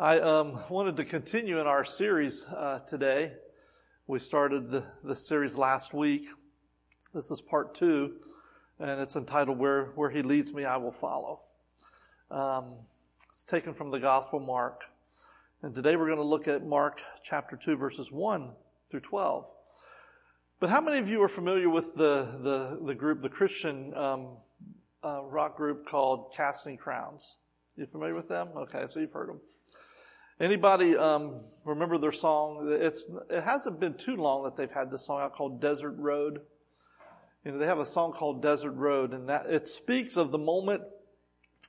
I um, wanted to continue in our series uh, today. We started the, the series last week. This is part two, and it's entitled "Where Where He Leads Me, I Will Follow." Um, it's taken from the Gospel Mark, and today we're going to look at Mark chapter two, verses one through twelve. But how many of you are familiar with the the, the group, the Christian um, uh, rock group called Casting Crowns? You familiar with them? Okay, so you've heard them. Anybody um, remember their song? It's it hasn't been too long that they've had this song out called Desert Road. You know, they have a song called Desert Road, and that it speaks of the moment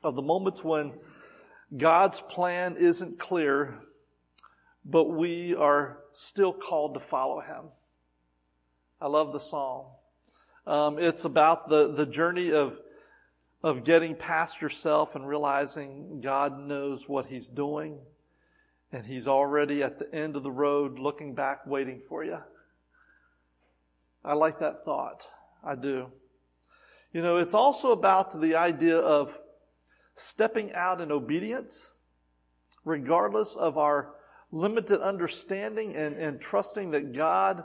of the moments when God's plan isn't clear, but we are still called to follow Him. I love the song. Um, it's about the the journey of of getting past yourself and realizing God knows what He's doing, and He's already at the end of the road, looking back, waiting for you. I like that thought. I do. You know, it's also about the idea of stepping out in obedience, regardless of our limited understanding and, and trusting that God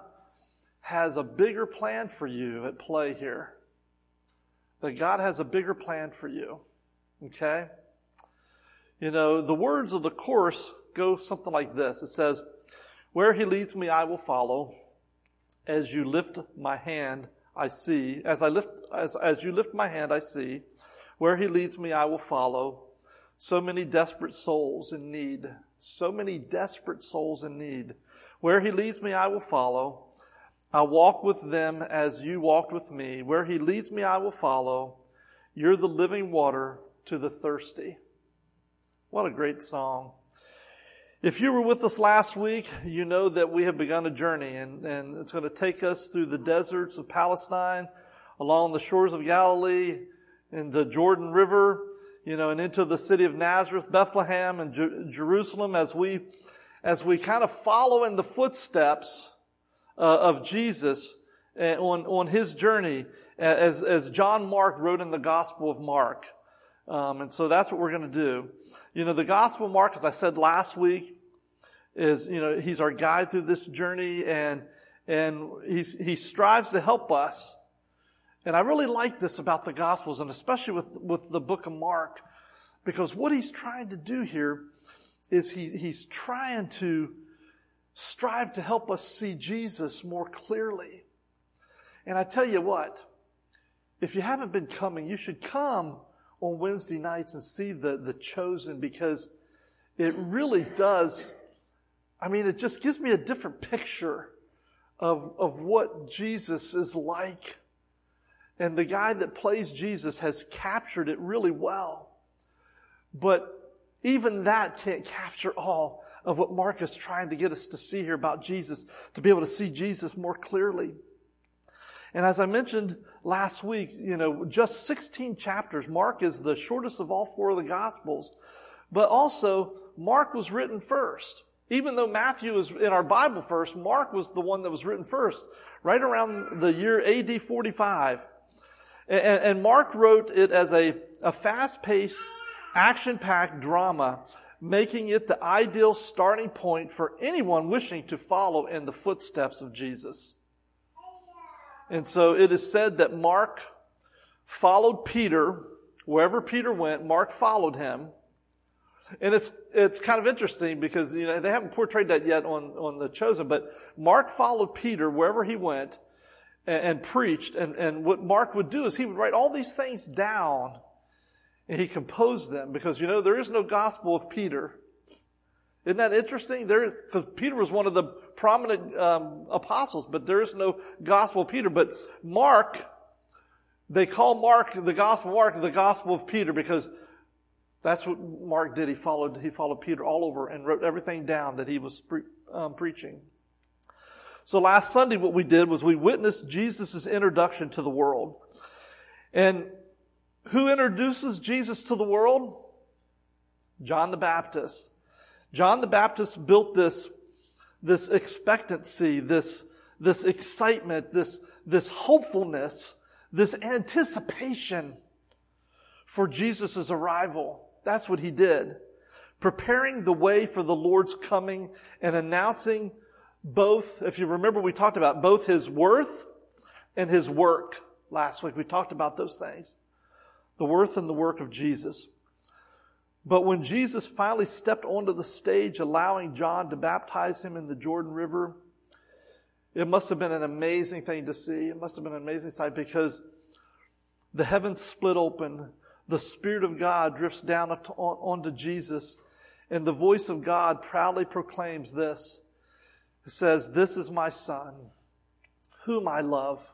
has a bigger plan for you at play here. That God has a bigger plan for you. Okay? You know, the words of the chorus go something like this. It says, Where he leads me, I will follow. As you lift my hand, I see. As I lift, as, as you lift my hand, I see. Where he leads me, I will follow. So many desperate souls in need. So many desperate souls in need. Where he leads me, I will follow. I'll walk with them as you walked with me. Where he leads me, I will follow. You're the living water to the thirsty. What a great song. If you were with us last week, you know that we have begun a journey and, and it's going to take us through the deserts of Palestine, along the shores of Galilee, in the Jordan River, you know, and into the city of Nazareth, Bethlehem, and Jer- Jerusalem as we, as we kind of follow in the footsteps uh, of Jesus uh, on, on his journey, as, as John Mark wrote in the Gospel of Mark. Um, and so that's what we're going to do. You know, the Gospel of Mark, as I said last week, is, you know, he's our guide through this journey and, and he's, he strives to help us. And I really like this about the Gospels and especially with, with the book of Mark because what he's trying to do here is he, he's trying to strive to help us see Jesus more clearly. And I tell you what, if you haven't been coming, you should come on Wednesday nights and see the, the chosen because it really does I mean, it just gives me a different picture of, of what Jesus is like. And the guy that plays Jesus has captured it really well. But even that can't capture all of what Mark is trying to get us to see here about Jesus, to be able to see Jesus more clearly. And as I mentioned last week, you know, just 16 chapters. Mark is the shortest of all four of the Gospels. But also, Mark was written first. Even though Matthew is in our Bible first, Mark was the one that was written first, right around the year AD 45. And, and Mark wrote it as a, a fast-paced, action-packed drama, making it the ideal starting point for anyone wishing to follow in the footsteps of Jesus. And so it is said that Mark followed Peter. Wherever Peter went, Mark followed him. And it's, it's kind of interesting because, you know, they haven't portrayed that yet on, on The Chosen, but Mark followed Peter wherever he went and, and preached. And, and what Mark would do is he would write all these things down and he composed them because, you know, there is no gospel of Peter. Isn't that interesting? There, because Peter was one of the prominent um, apostles, but there is no gospel of Peter. But Mark, they call Mark the gospel Mark the gospel of Peter because that's what Mark did. He followed, he followed Peter all over and wrote everything down that he was pre- um, preaching. So last Sunday, what we did was we witnessed Jesus' introduction to the world. And who introduces Jesus to the world? John the Baptist. John the Baptist built this, this expectancy, this, this excitement, this, this hopefulness, this anticipation for Jesus' arrival. That's what he did. preparing the way for the Lord's coming and announcing both, if you remember, we talked about both his worth and his work last week. We talked about those things. The worth and the work of Jesus. But when Jesus finally stepped onto the stage, allowing John to baptize him in the Jordan River, it must have been an amazing thing to see. It must have been an amazing sight because the heavens split open. The Spirit of God drifts down onto Jesus, and the voice of God proudly proclaims this. It says, This is my Son, whom I love.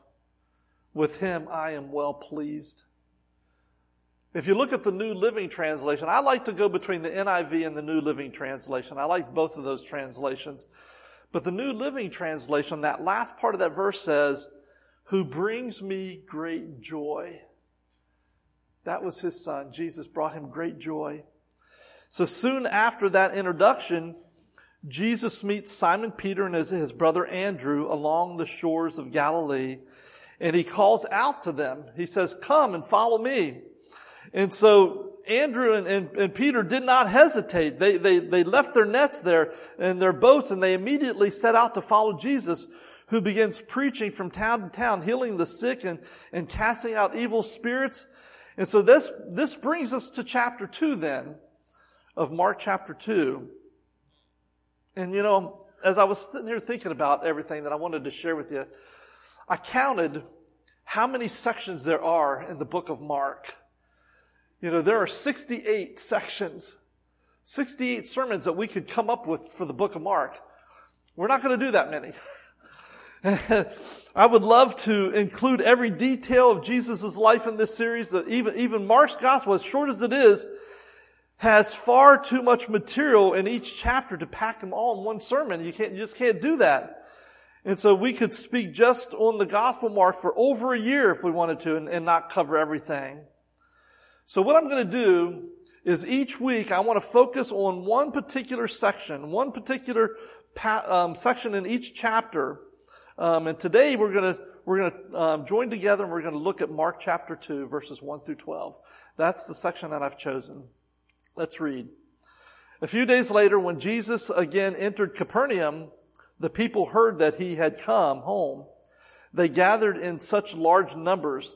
With him I am well pleased. If you look at the New Living Translation, I like to go between the NIV and the New Living Translation. I like both of those translations. But the New Living Translation, that last part of that verse says, who brings me great joy. That was his son. Jesus brought him great joy. So soon after that introduction, Jesus meets Simon Peter and his, brother Andrew along the shores of Galilee, and he calls out to them. He says, come and follow me. And so Andrew and, and, and, Peter did not hesitate. They, they, they left their nets there and their boats and they immediately set out to follow Jesus, who begins preaching from town to town, healing the sick and, and casting out evil spirits. And so this, this brings us to chapter two then of Mark chapter two. And you know, as I was sitting here thinking about everything that I wanted to share with you, I counted how many sections there are in the book of Mark. You know, there are 68 sections, 68 sermons that we could come up with for the book of Mark. We're not going to do that many. I would love to include every detail of Jesus' life in this series. Even, even Mark's gospel, as short as it is, has far too much material in each chapter to pack them all in one sermon. You can't, you just can't do that. And so we could speak just on the gospel mark for over a year if we wanted to and, and not cover everything. So what I'm going to do is each week I want to focus on one particular section, one particular pa- um, section in each chapter. Um, and today we're going to we're going to um, join together and we're going to look at Mark chapter two, verses one through twelve. That's the section that I've chosen. Let's read. A few days later, when Jesus again entered Capernaum, the people heard that he had come home. They gathered in such large numbers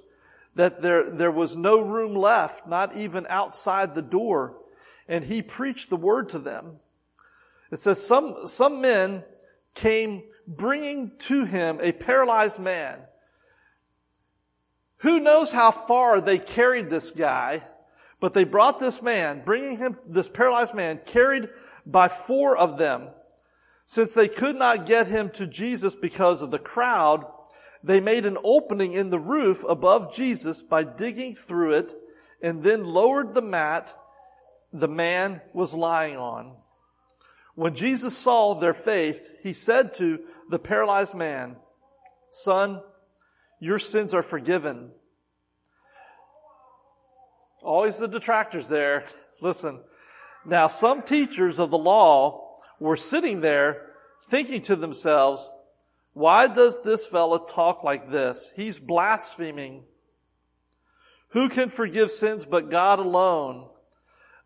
that there, there was no room left, not even outside the door. And he preached the word to them. It says some, some men came bringing to him a paralyzed man. Who knows how far they carried this guy, but they brought this man, bringing him, this paralyzed man, carried by four of them. Since they could not get him to Jesus because of the crowd, they made an opening in the roof above Jesus by digging through it and then lowered the mat the man was lying on. When Jesus saw their faith, he said to the paralyzed man, Son, your sins are forgiven. Always the detractors there. Listen. Now, some teachers of the law were sitting there thinking to themselves, why does this fellow talk like this? He's blaspheming. Who can forgive sins but God alone?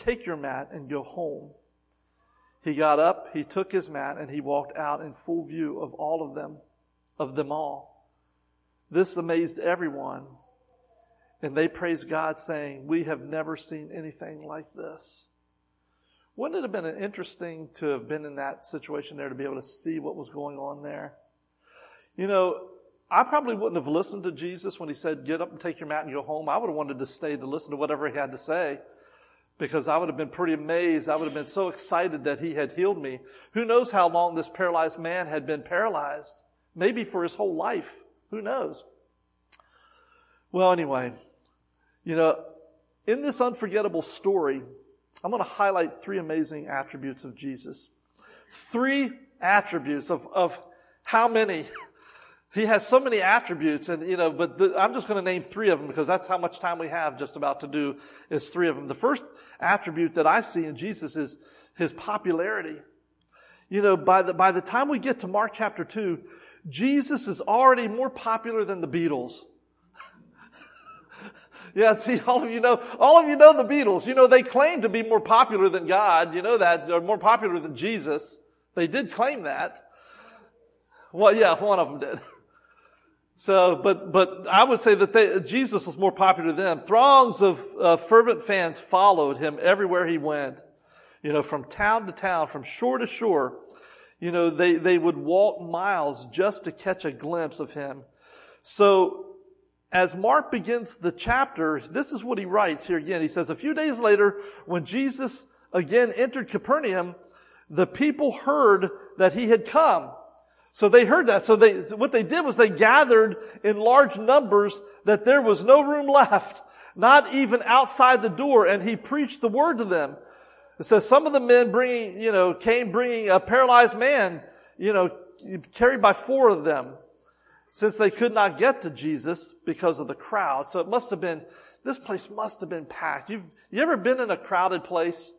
take your mat, and go home. He got up, he took his mat, and he walked out in full view of all of them, of them all. This amazed everyone. And they praised God, saying, We have never seen anything like this. Wouldn't it have been interesting to have been in that situation there to be able to see what was going on there? You know, I probably wouldn't have listened to Jesus when he said, Get up and take your mat and go home. I would have wanted to stay to listen to whatever he had to say because I would have been pretty amazed. I would have been so excited that he had healed me. Who knows how long this paralyzed man had been paralyzed? Maybe for his whole life. Who knows? Well, anyway, you know, in this unforgettable story, I'm going to highlight three amazing attributes of Jesus. Three attributes of, of how many? He has so many attributes and, you know, but the, I'm just going to name three of them because that's how much time we have just about to do is three of them. The first attribute that I see in Jesus is his popularity. You know, by the, by the time we get to Mark chapter two, Jesus is already more popular than the Beatles. yeah, see, all of you know, all of you know the Beatles. You know, they claim to be more popular than God. You know that, or more popular than Jesus. They did claim that. Well, yeah, one of them did. So, but, but I would say that they, Jesus was more popular than them. Throngs of uh, fervent fans followed him everywhere he went. You know, from town to town, from shore to shore. You know, they, they would walk miles just to catch a glimpse of him. So, as Mark begins the chapter, this is what he writes here again. He says, a few days later, when Jesus again entered Capernaum, the people heard that he had come. So they heard that. So they, what they did was they gathered in large numbers that there was no room left, not even outside the door, and he preached the word to them. It says some of the men bringing, you know, came bringing a paralyzed man, you know, carried by four of them, since they could not get to Jesus because of the crowd. So it must have been, this place must have been packed. You've, you ever been in a crowded place?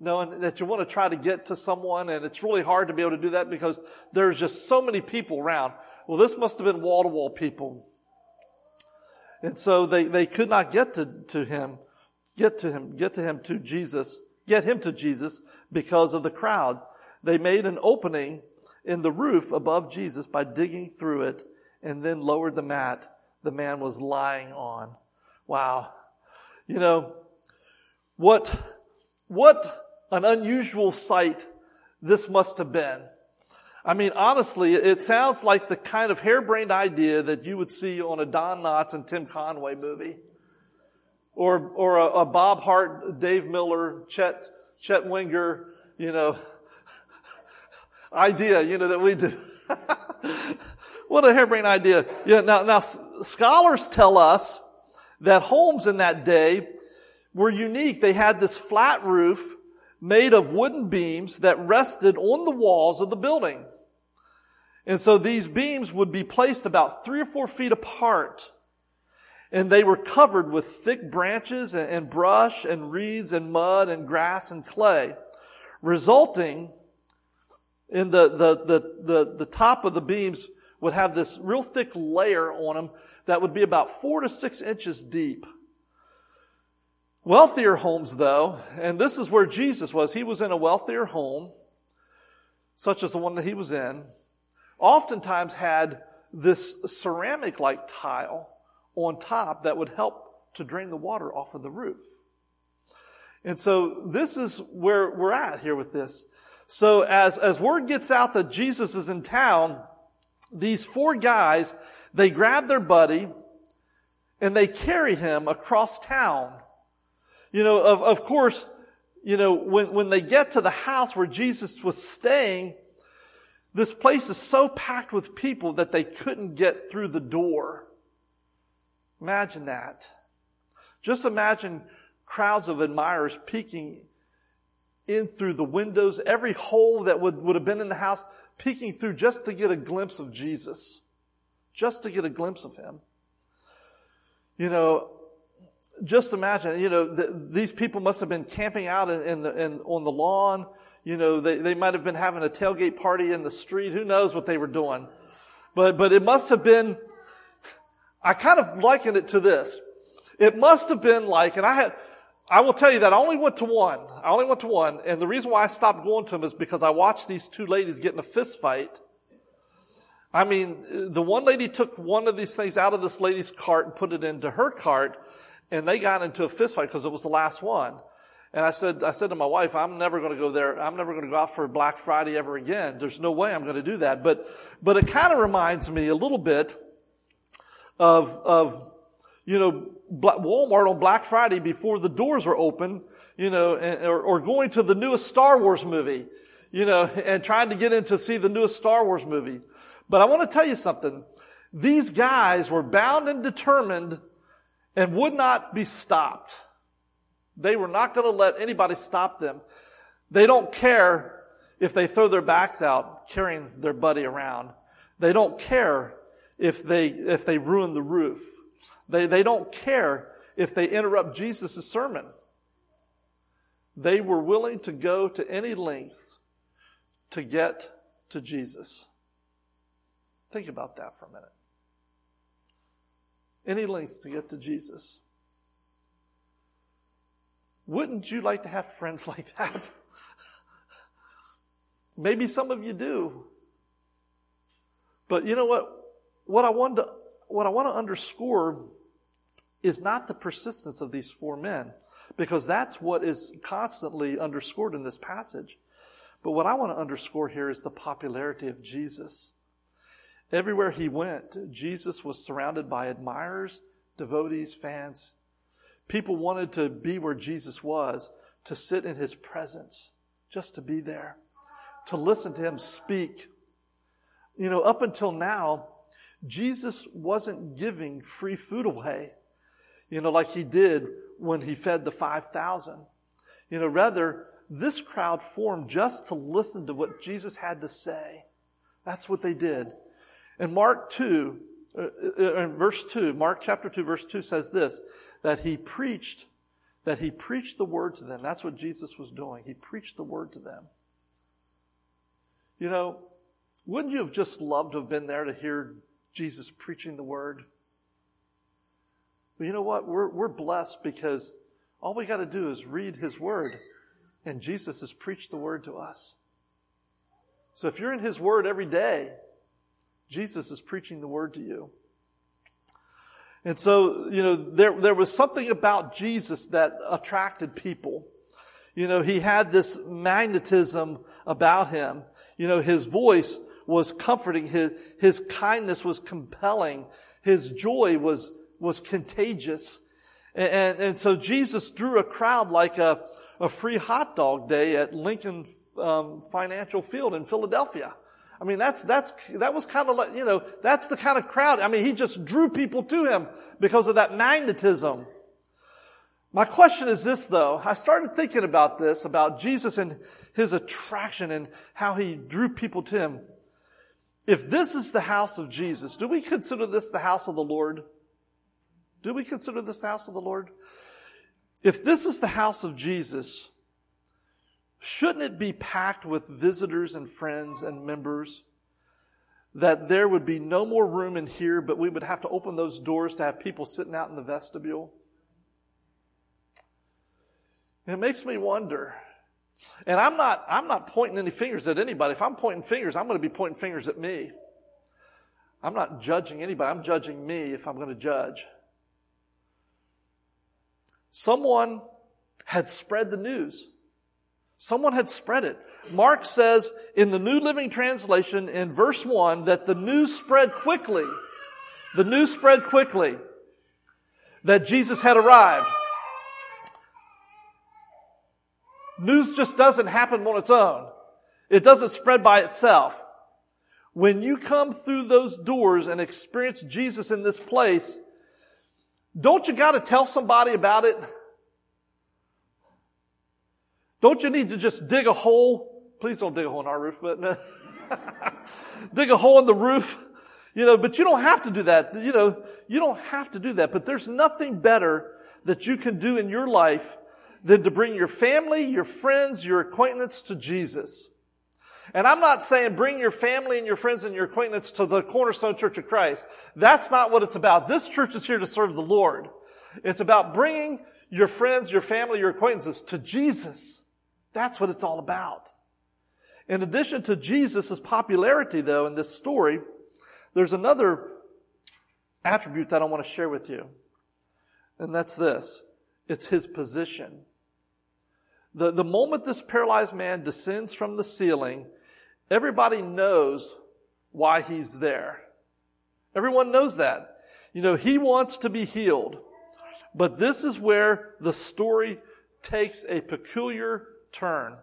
Knowing that you want to try to get to someone and it's really hard to be able to do that because there's just so many people around. Well, this must have been wall to wall people. And so they, they could not get to, to him, get to him, get to him to Jesus, get him to Jesus because of the crowd. They made an opening in the roof above Jesus by digging through it and then lowered the mat the man was lying on. Wow. You know, what, what an unusual sight this must have been. I mean, honestly, it sounds like the kind of harebrained idea that you would see on a Don Knotts and Tim Conway movie. Or, or a, a Bob Hart, Dave Miller, Chet, Chet Winger, you know, idea, you know, that we do. what a harebrained idea. Yeah, now, now, scholars tell us that homes in that day were unique. They had this flat roof made of wooden beams that rested on the walls of the building. And so these beams would be placed about three or four feet apart. And they were covered with thick branches and, brush and reeds and mud and grass and clay, resulting in the, the, the, the, the top of the beams would have this real thick layer on them that would be about four to six inches deep. Wealthier homes, though, and this is where Jesus was, he was in a wealthier home, such as the one that he was in, oftentimes had this ceramic like tile on top that would help to drain the water off of the roof. And so this is where we're at here with this. So as, as word gets out that Jesus is in town, these four guys, they grab their buddy and they carry him across town you know, of, of course, you know, when, when they get to the house where Jesus was staying, this place is so packed with people that they couldn't get through the door. Imagine that. Just imagine crowds of admirers peeking in through the windows, every hole that would, would have been in the house, peeking through just to get a glimpse of Jesus. Just to get a glimpse of him. You know, just imagine, you know, the, these people must have been camping out in, in the, in, on the lawn. You know, they, they might have been having a tailgate party in the street. Who knows what they were doing? But, but it must have been, I kind of liken it to this. It must have been like, and I had, I will tell you that I only went to one. I only went to one. And the reason why I stopped going to them is because I watched these two ladies get in a fist fight. I mean, the one lady took one of these things out of this lady's cart and put it into her cart and they got into a fist fight because it was the last one. And I said, I said to my wife, I'm never going to go there. I'm never going to go out for Black Friday ever again. There's no way I'm going to do that. But, but it kind of reminds me a little bit of, of, you know, Walmart on Black Friday before the doors are open, you know, and, or, or going to the newest Star Wars movie, you know, and trying to get in to see the newest Star Wars movie. But I want to tell you something. These guys were bound and determined and would not be stopped. They were not going to let anybody stop them. They don't care if they throw their backs out carrying their buddy around. They don't care if they, if they ruin the roof. They, they don't care if they interrupt Jesus' sermon. They were willing to go to any lengths to get to Jesus. Think about that for a minute. Any lengths to get to Jesus. Wouldn't you like to have friends like that? Maybe some of you do. But you know what? What I want to, what I want to underscore is not the persistence of these four men, because that's what is constantly underscored in this passage. But what I want to underscore here is the popularity of Jesus. Everywhere he went, Jesus was surrounded by admirers, devotees, fans. People wanted to be where Jesus was, to sit in his presence, just to be there, to listen to him speak. You know, up until now, Jesus wasn't giving free food away, you know, like he did when he fed the 5,000. You know, rather, this crowd formed just to listen to what Jesus had to say. That's what they did. In Mark 2, uh, uh, in verse 2, Mark chapter 2, verse 2 says this, that he preached, that he preached the word to them. That's what Jesus was doing. He preached the word to them. You know, wouldn't you have just loved to have been there to hear Jesus preaching the word? But you know what? We're, we're blessed because all we got to do is read his word, and Jesus has preached the word to us. So if you're in his word every day, Jesus is preaching the word to you. And so, you know, there, there was something about Jesus that attracted people. You know, he had this magnetism about him. You know, his voice was comforting. His, his kindness was compelling. His joy was, was contagious. And, and, and so Jesus drew a crowd like a, a free hot dog day at Lincoln um, Financial Field in Philadelphia. I mean, that's, that's, that was kind of like, you know, that's the kind of crowd. I mean, he just drew people to him because of that magnetism. My question is this though. I started thinking about this, about Jesus and his attraction and how he drew people to him. If this is the house of Jesus, do we consider this the house of the Lord? Do we consider this the house of the Lord? If this is the house of Jesus, shouldn't it be packed with visitors and friends and members? That there would be no more room in here, but we would have to open those doors to have people sitting out in the vestibule? And it makes me wonder and I'm not, I'm not pointing any fingers at anybody. If I'm pointing fingers, I'm going to be pointing fingers at me. I'm not judging anybody. I'm judging me if I'm going to judge. Someone had spread the news. Someone had spread it. Mark says in the New Living Translation in verse 1 that the news spread quickly. The news spread quickly that Jesus had arrived. News just doesn't happen on its own. It doesn't spread by itself. When you come through those doors and experience Jesus in this place, don't you gotta tell somebody about it? Don't you need to just dig a hole? Please don't dig a hole in our roof, but dig a hole in the roof. You know, but you don't have to do that. You know, you don't have to do that. But there's nothing better that you can do in your life than to bring your family, your friends, your acquaintance to Jesus. And I'm not saying bring your family and your friends and your acquaintance to the Cornerstone Church of Christ. That's not what it's about. This church is here to serve the Lord. It's about bringing your friends, your family, your acquaintances to Jesus. That's what it's all about. In addition to Jesus' popularity, though, in this story, there's another attribute that I want to share with you. And that's this. It's his position. The, the moment this paralyzed man descends from the ceiling, everybody knows why he's there. Everyone knows that. You know, he wants to be healed. But this is where the story takes a peculiar turn.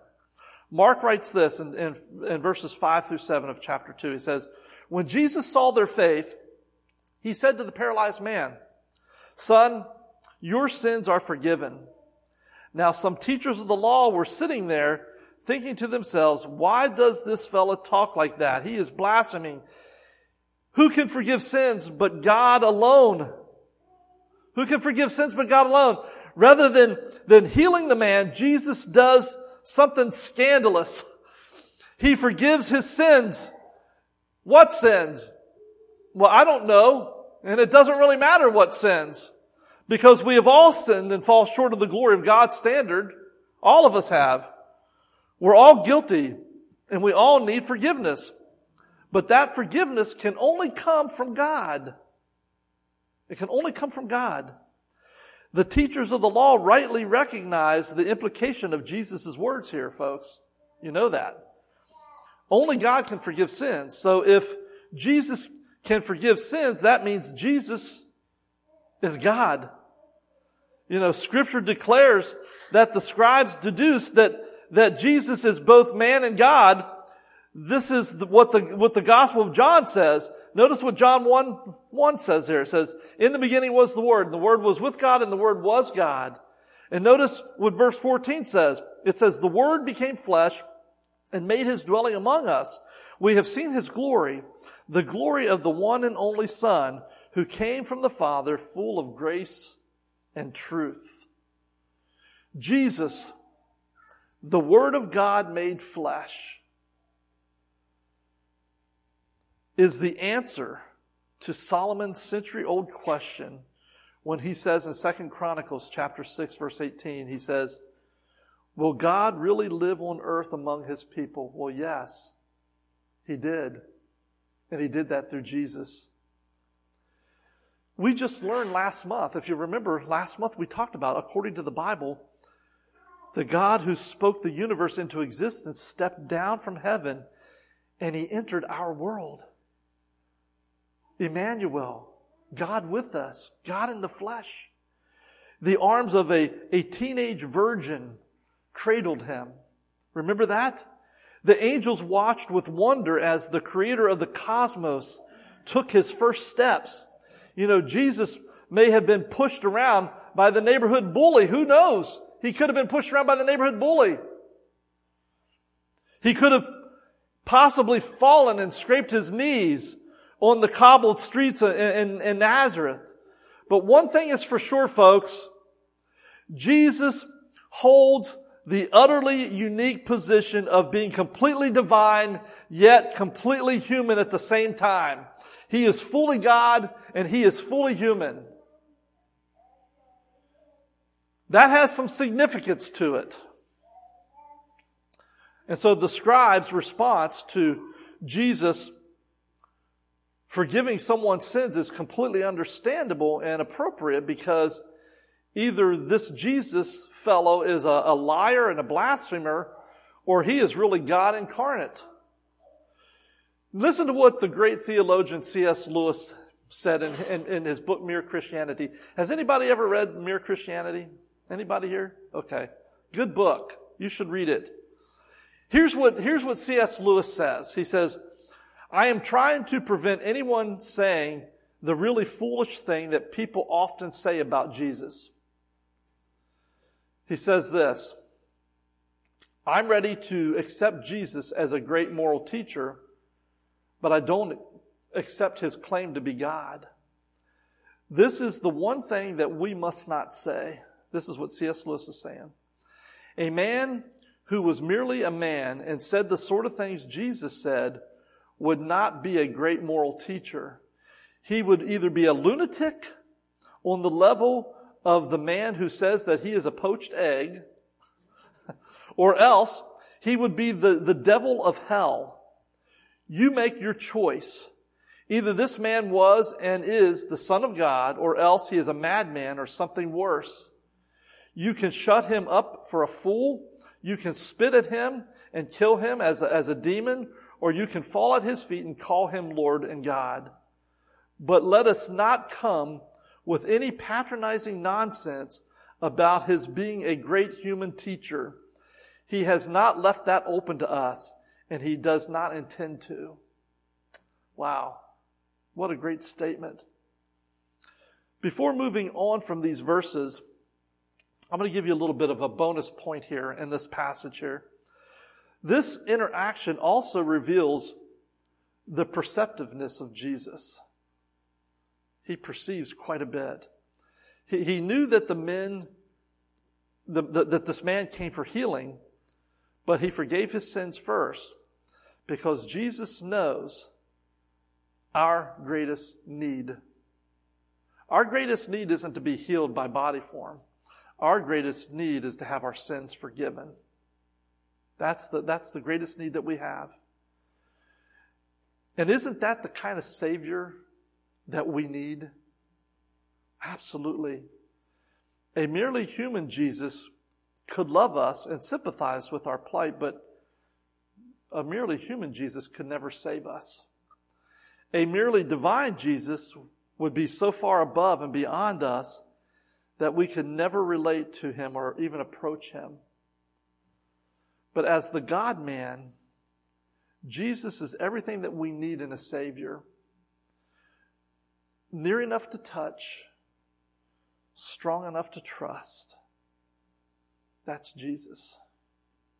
Mark writes this in, in, in, verses 5 through 7 of chapter 2. He says, When Jesus saw their faith, he said to the paralyzed man, Son, your sins are forgiven. Now some teachers of the law were sitting there thinking to themselves, why does this fellow talk like that? He is blaspheming. Who can forgive sins but God alone? Who can forgive sins but God alone? Rather than, than healing the man, Jesus does something scandalous. He forgives his sins. What sins? Well, I don't know. And it doesn't really matter what sins. Because we have all sinned and fall short of the glory of God's standard. All of us have. We're all guilty and we all need forgiveness. But that forgiveness can only come from God. It can only come from God. The teachers of the law rightly recognize the implication of Jesus' words here, folks. You know that. Only God can forgive sins. So if Jesus can forgive sins, that means Jesus is God. You know, scripture declares that the scribes deduced that, that Jesus is both man and God. This is what the, what the gospel of John says. Notice what John 1, 1 says here. It says, in the beginning was the word, and the word was with God, and the word was God. And notice what verse 14 says. It says, the word became flesh and made his dwelling among us. We have seen his glory, the glory of the one and only Son who came from the Father full of grace and truth. Jesus, the Word of God made flesh, is the answer to Solomon's century old question when he says in Second Chronicles chapter 6 verse 18, he says, Will God really live on earth among his people? Well, yes, he did. And he did that through Jesus. We just learned last month, if you remember, last month we talked about, according to the Bible, the God who spoke the universe into existence stepped down from heaven and he entered our world. Emmanuel, God with us, God in the flesh. The arms of a, a teenage virgin cradled him. Remember that? The angels watched with wonder as the creator of the cosmos took his first steps. You know, Jesus may have been pushed around by the neighborhood bully. Who knows? He could have been pushed around by the neighborhood bully. He could have possibly fallen and scraped his knees on the cobbled streets in, in, in Nazareth. But one thing is for sure, folks. Jesus holds the utterly unique position of being completely divine, yet completely human at the same time. He is fully God and he is fully human. That has some significance to it. And so the scribe's response to Jesus forgiving someone's sins is completely understandable and appropriate because Either this Jesus fellow is a, a liar and a blasphemer, or he is really God incarnate. Listen to what the great theologian C.S. Lewis said in, in, in, his book Mere Christianity. Has anybody ever read Mere Christianity? Anybody here? Okay. Good book. You should read it. Here's what, here's what C.S. Lewis says. He says, I am trying to prevent anyone saying the really foolish thing that people often say about Jesus. He says this I'm ready to accept Jesus as a great moral teacher, but I don't accept his claim to be God. This is the one thing that we must not say. This is what C.S. Lewis is saying. A man who was merely a man and said the sort of things Jesus said would not be a great moral teacher. He would either be a lunatic on the level of the man who says that he is a poached egg, or else he would be the, the devil of hell. You make your choice. Either this man was and is the son of God, or else he is a madman or something worse. You can shut him up for a fool. You can spit at him and kill him as a, as a demon, or you can fall at his feet and call him Lord and God. But let us not come with any patronizing nonsense about his being a great human teacher. He has not left that open to us, and he does not intend to. Wow. What a great statement. Before moving on from these verses, I'm going to give you a little bit of a bonus point here in this passage here. This interaction also reveals the perceptiveness of Jesus. He perceives quite a bit. He, he knew that the men, the, the, that this man came for healing, but he forgave his sins first because Jesus knows our greatest need. Our greatest need isn't to be healed by body form. Our greatest need is to have our sins forgiven. That's the, that's the greatest need that we have. And isn't that the kind of Savior that we need? Absolutely. A merely human Jesus could love us and sympathize with our plight, but a merely human Jesus could never save us. A merely divine Jesus would be so far above and beyond us that we could never relate to him or even approach him. But as the God man, Jesus is everything that we need in a Savior. Near enough to touch, strong enough to trust. That's Jesus.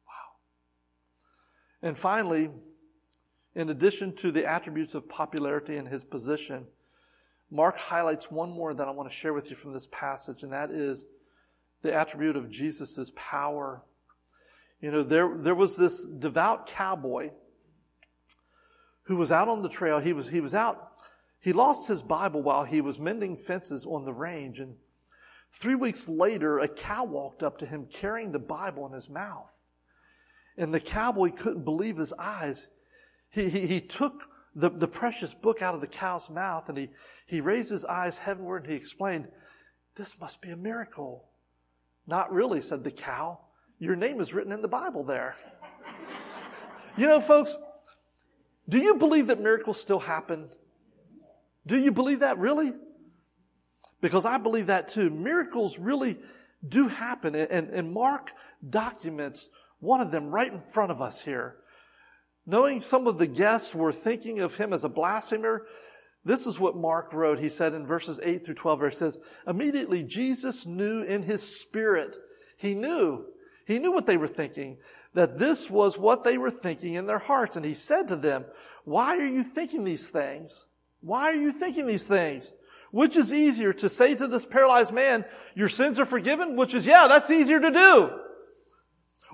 Wow. And finally, in addition to the attributes of popularity and his position, Mark highlights one more that I want to share with you from this passage, and that is the attribute of Jesus' power. You know, there, there was this devout cowboy who was out on the trail. He was, he was out, he lost his Bible while he was mending fences on the range. And three weeks later, a cow walked up to him carrying the Bible in his mouth. And the cowboy couldn't believe his eyes. He, he, he took the, the precious book out of the cow's mouth and he, he raised his eyes heavenward and he explained, This must be a miracle. Not really, said the cow. Your name is written in the Bible there. you know, folks, do you believe that miracles still happen? Do you believe that really? Because I believe that too. Miracles really do happen. And, and Mark documents one of them right in front of us here. Knowing some of the guests were thinking of him as a blasphemer, this is what Mark wrote. He said in verses 8 through 12, where it says, Immediately Jesus knew in his spirit, he knew, he knew what they were thinking, that this was what they were thinking in their hearts. And he said to them, Why are you thinking these things? Why are you thinking these things? Which is easier to say to this paralyzed man, Your sins are forgiven? Which is, yeah, that's easier to do.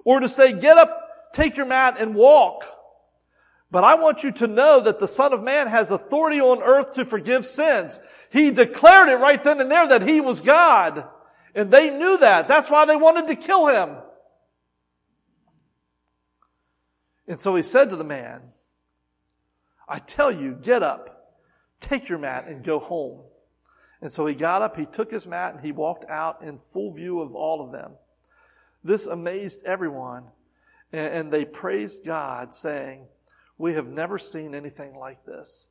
Or to say, Get up, take your mat, and walk. But I want you to know that the Son of Man has authority on earth to forgive sins. He declared it right then and there that he was God. And they knew that. That's why they wanted to kill him. And so he said to the man, I tell you, get up, take your mat, and go home. And so he got up, he took his mat, and he walked out in full view of all of them. This amazed everyone, and they praised God, saying, we have never seen anything like this.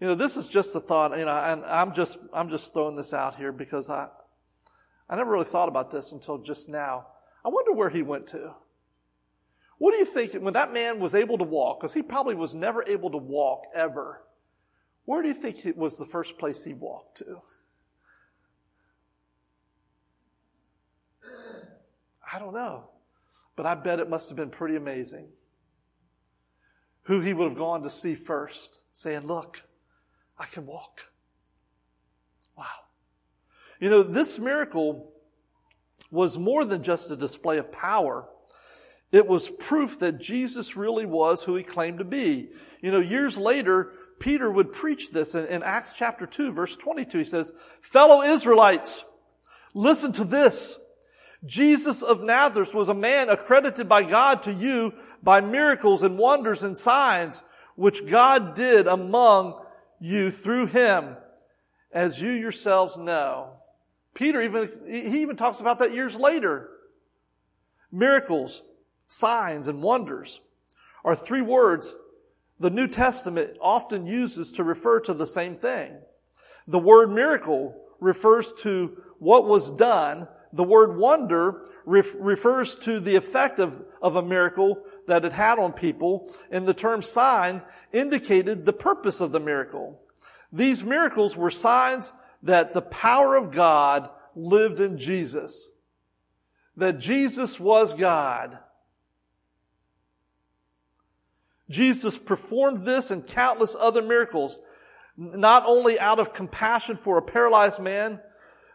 You know, this is just a thought, you know, and I'm just, I'm just throwing this out here because I, I never really thought about this until just now. I wonder where he went to. What do you think when that man was able to walk, because he probably was never able to walk ever, where do you think it was the first place he walked to? I don't know. But I bet it must have been pretty amazing who he would have gone to see first, saying, Look, I can walk. Wow. You know, this miracle was more than just a display of power. It was proof that Jesus really was who he claimed to be. You know, years later, Peter would preach this in, in Acts chapter 2, verse 22. He says, Fellow Israelites, listen to this. Jesus of Nazareth was a man accredited by God to you by miracles and wonders and signs which God did among you through him, as you yourselves know. Peter even, he even talks about that years later. Miracles, signs, and wonders are three words the New Testament often uses to refer to the same thing. The word miracle refers to what was done the word wonder ref- refers to the effect of, of a miracle that it had on people, and the term sign indicated the purpose of the miracle. These miracles were signs that the power of God lived in Jesus. that Jesus was God. Jesus performed this and countless other miracles, not only out of compassion for a paralyzed man,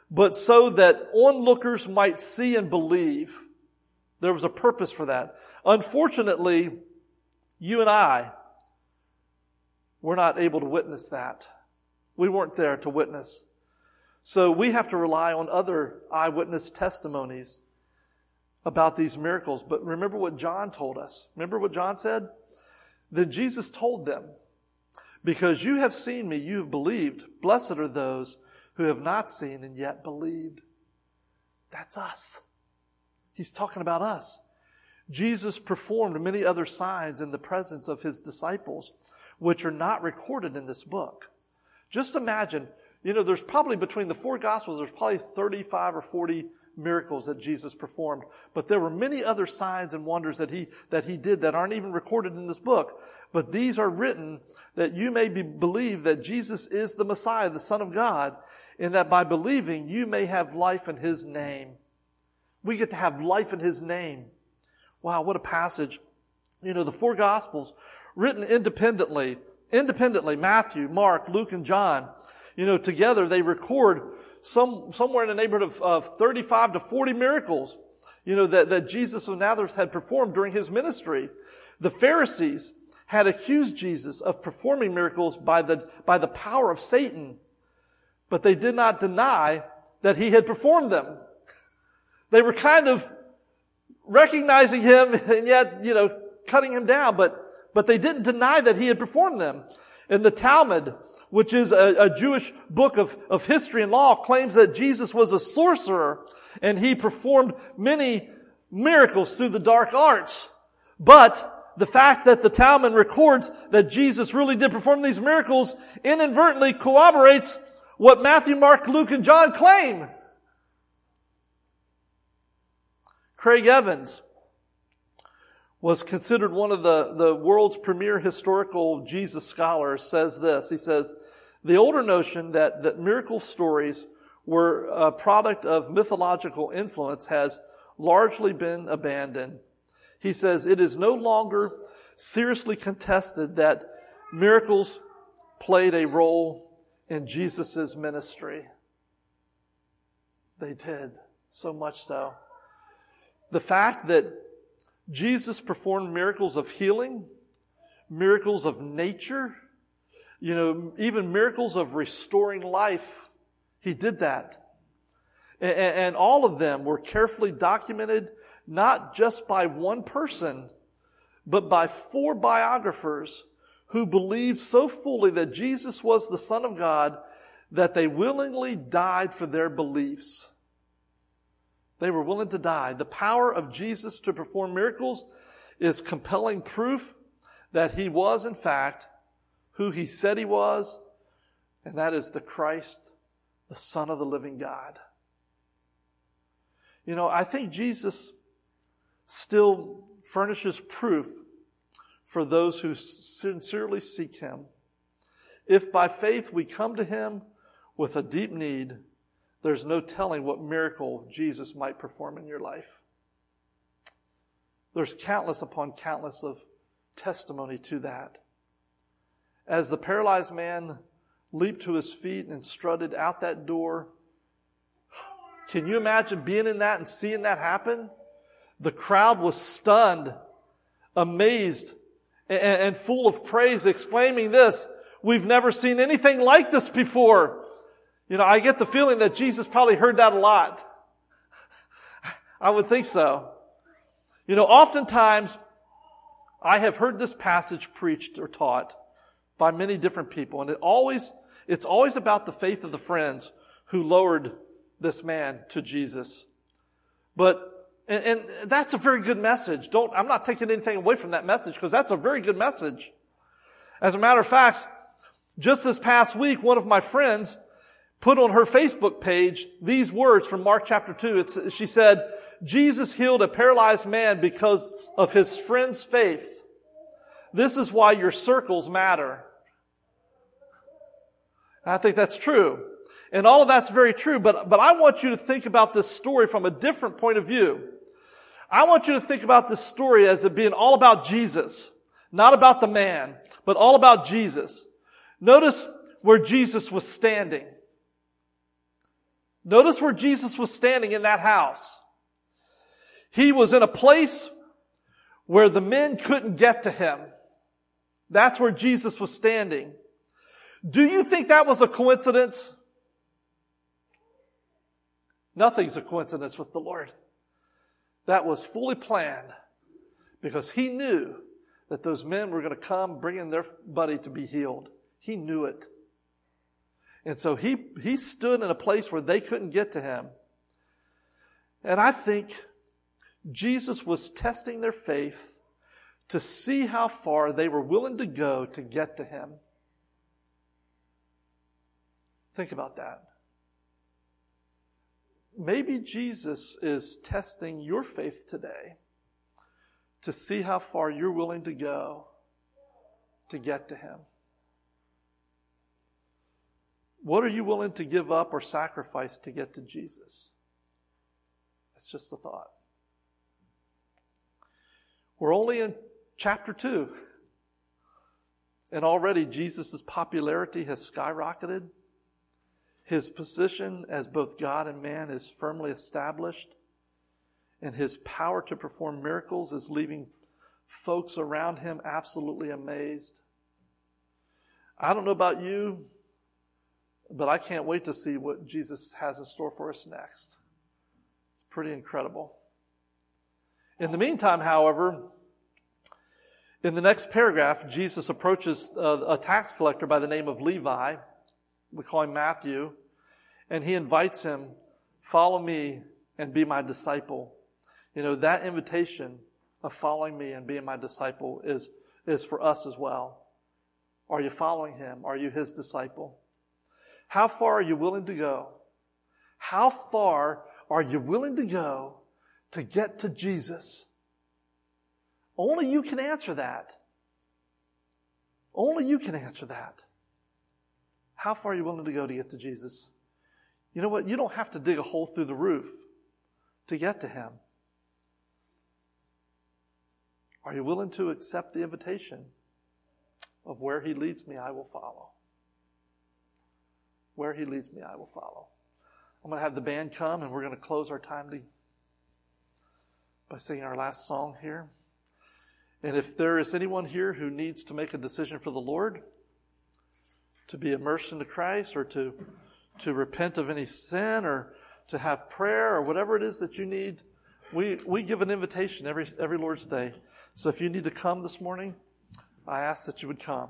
but so that onlookers might see and believe. There was a purpose for that. Unfortunately, you and I were not able to witness that. We weren't there to witness. So we have to rely on other eyewitness testimonies about these miracles. But remember what John told us. Remember what John said? Then Jesus told them, Because you have seen me, you have believed. Blessed are those who have not seen and yet believed. That's us. He's talking about us. Jesus performed many other signs in the presence of his disciples, which are not recorded in this book. Just imagine, you know, there's probably between the four gospels, there's probably 35 or 40 miracles that Jesus performed. But there were many other signs and wonders that he, that he did that aren't even recorded in this book. But these are written that you may be, believe that Jesus is the Messiah, the Son of God, and that by believing you may have life in His name. We get to have life in His name. Wow, what a passage. You know, the four Gospels written independently, independently, Matthew, Mark, Luke, and John, you know, together they record some, somewhere in the neighborhood of, of 35 to 40 miracles, you know, that, that Jesus of Nazareth had performed during his ministry. The Pharisees had accused Jesus of performing miracles by the, by the power of Satan, but they did not deny that he had performed them. They were kind of recognizing him and yet, you know, cutting him down, but, but they didn't deny that he had performed them. In the Talmud, which is a, a Jewish book of, of history and law, claims that Jesus was a sorcerer and he performed many miracles through the dark arts. But the fact that the Talmud records that Jesus really did perform these miracles inadvertently corroborates what Matthew, Mark, Luke, and John claim. Craig Evans was considered one of the, the world's premier historical Jesus scholars, says this. He says, the older notion that, that miracle stories were a product of mythological influence has largely been abandoned. He says, it is no longer seriously contested that miracles played a role in Jesus' ministry. They did, so much so. The fact that Jesus performed miracles of healing, miracles of nature, you know, even miracles of restoring life. He did that. And, and all of them were carefully documented, not just by one person, but by four biographers who believed so fully that Jesus was the Son of God that they willingly died for their beliefs. They were willing to die. The power of Jesus to perform miracles is compelling proof that he was, in fact, who he said he was, and that is the Christ, the Son of the living God. You know, I think Jesus still furnishes proof for those who sincerely seek him. If by faith we come to him with a deep need, there's no telling what miracle Jesus might perform in your life. There's countless upon countless of testimony to that. As the paralyzed man leaped to his feet and strutted out that door, can you imagine being in that and seeing that happen? The crowd was stunned, amazed, and, full of praise, exclaiming this, We've never seen anything like this before. You know, I get the feeling that Jesus probably heard that a lot. I would think so. You know, oftentimes I have heard this passage preached or taught by many different people, and it always, it's always about the faith of the friends who lowered this man to Jesus. But and, and, that's a very good message. Don't, I'm not taking anything away from that message because that's a very good message. As a matter of fact, just this past week, one of my friends put on her Facebook page these words from Mark chapter 2. It's, she said, Jesus healed a paralyzed man because of his friend's faith. This is why your circles matter. I think that's true. And all of that's very true, but, but I want you to think about this story from a different point of view. I want you to think about this story as it being all about Jesus, not about the man, but all about Jesus. Notice where Jesus was standing. Notice where Jesus was standing in that house. He was in a place where the men couldn't get to him. That's where Jesus was standing. Do you think that was a coincidence? Nothing's a coincidence with the Lord. That was fully planned because he knew that those men were going to come bringing their buddy to be healed. He knew it. And so he, he stood in a place where they couldn't get to him. And I think Jesus was testing their faith to see how far they were willing to go to get to him. Think about that. Maybe Jesus is testing your faith today to see how far you're willing to go to get to him. What are you willing to give up or sacrifice to get to Jesus? It's just a thought. We're only in chapter 2. And already Jesus' popularity has skyrocketed. His position as both God and man is firmly established. And his power to perform miracles is leaving folks around him absolutely amazed. I don't know about you, but I can't wait to see what Jesus has in store for us next. It's pretty incredible. In the meantime, however, in the next paragraph, Jesus approaches uh, a tax collector by the name of Levi. We call him Matthew. And he invites him, follow me and be my disciple. You know, that invitation of following me and being my disciple is, is for us as well. Are you following him? Are you his disciple? How far are you willing to go? How far are you willing to go to get to Jesus? Only you can answer that. Only you can answer that. How far are you willing to go to get to Jesus? You know what? You don't have to dig a hole through the roof to get to Him. Are you willing to accept the invitation of where He leads me, I will follow? Where he leads me, I will follow. I'm going to have the band come and we're going to close our time to, by singing our last song here. And if there is anyone here who needs to make a decision for the Lord, to be immersed into Christ or to, to repent of any sin or to have prayer or whatever it is that you need, we, we give an invitation every, every Lord's Day. So if you need to come this morning, I ask that you would come.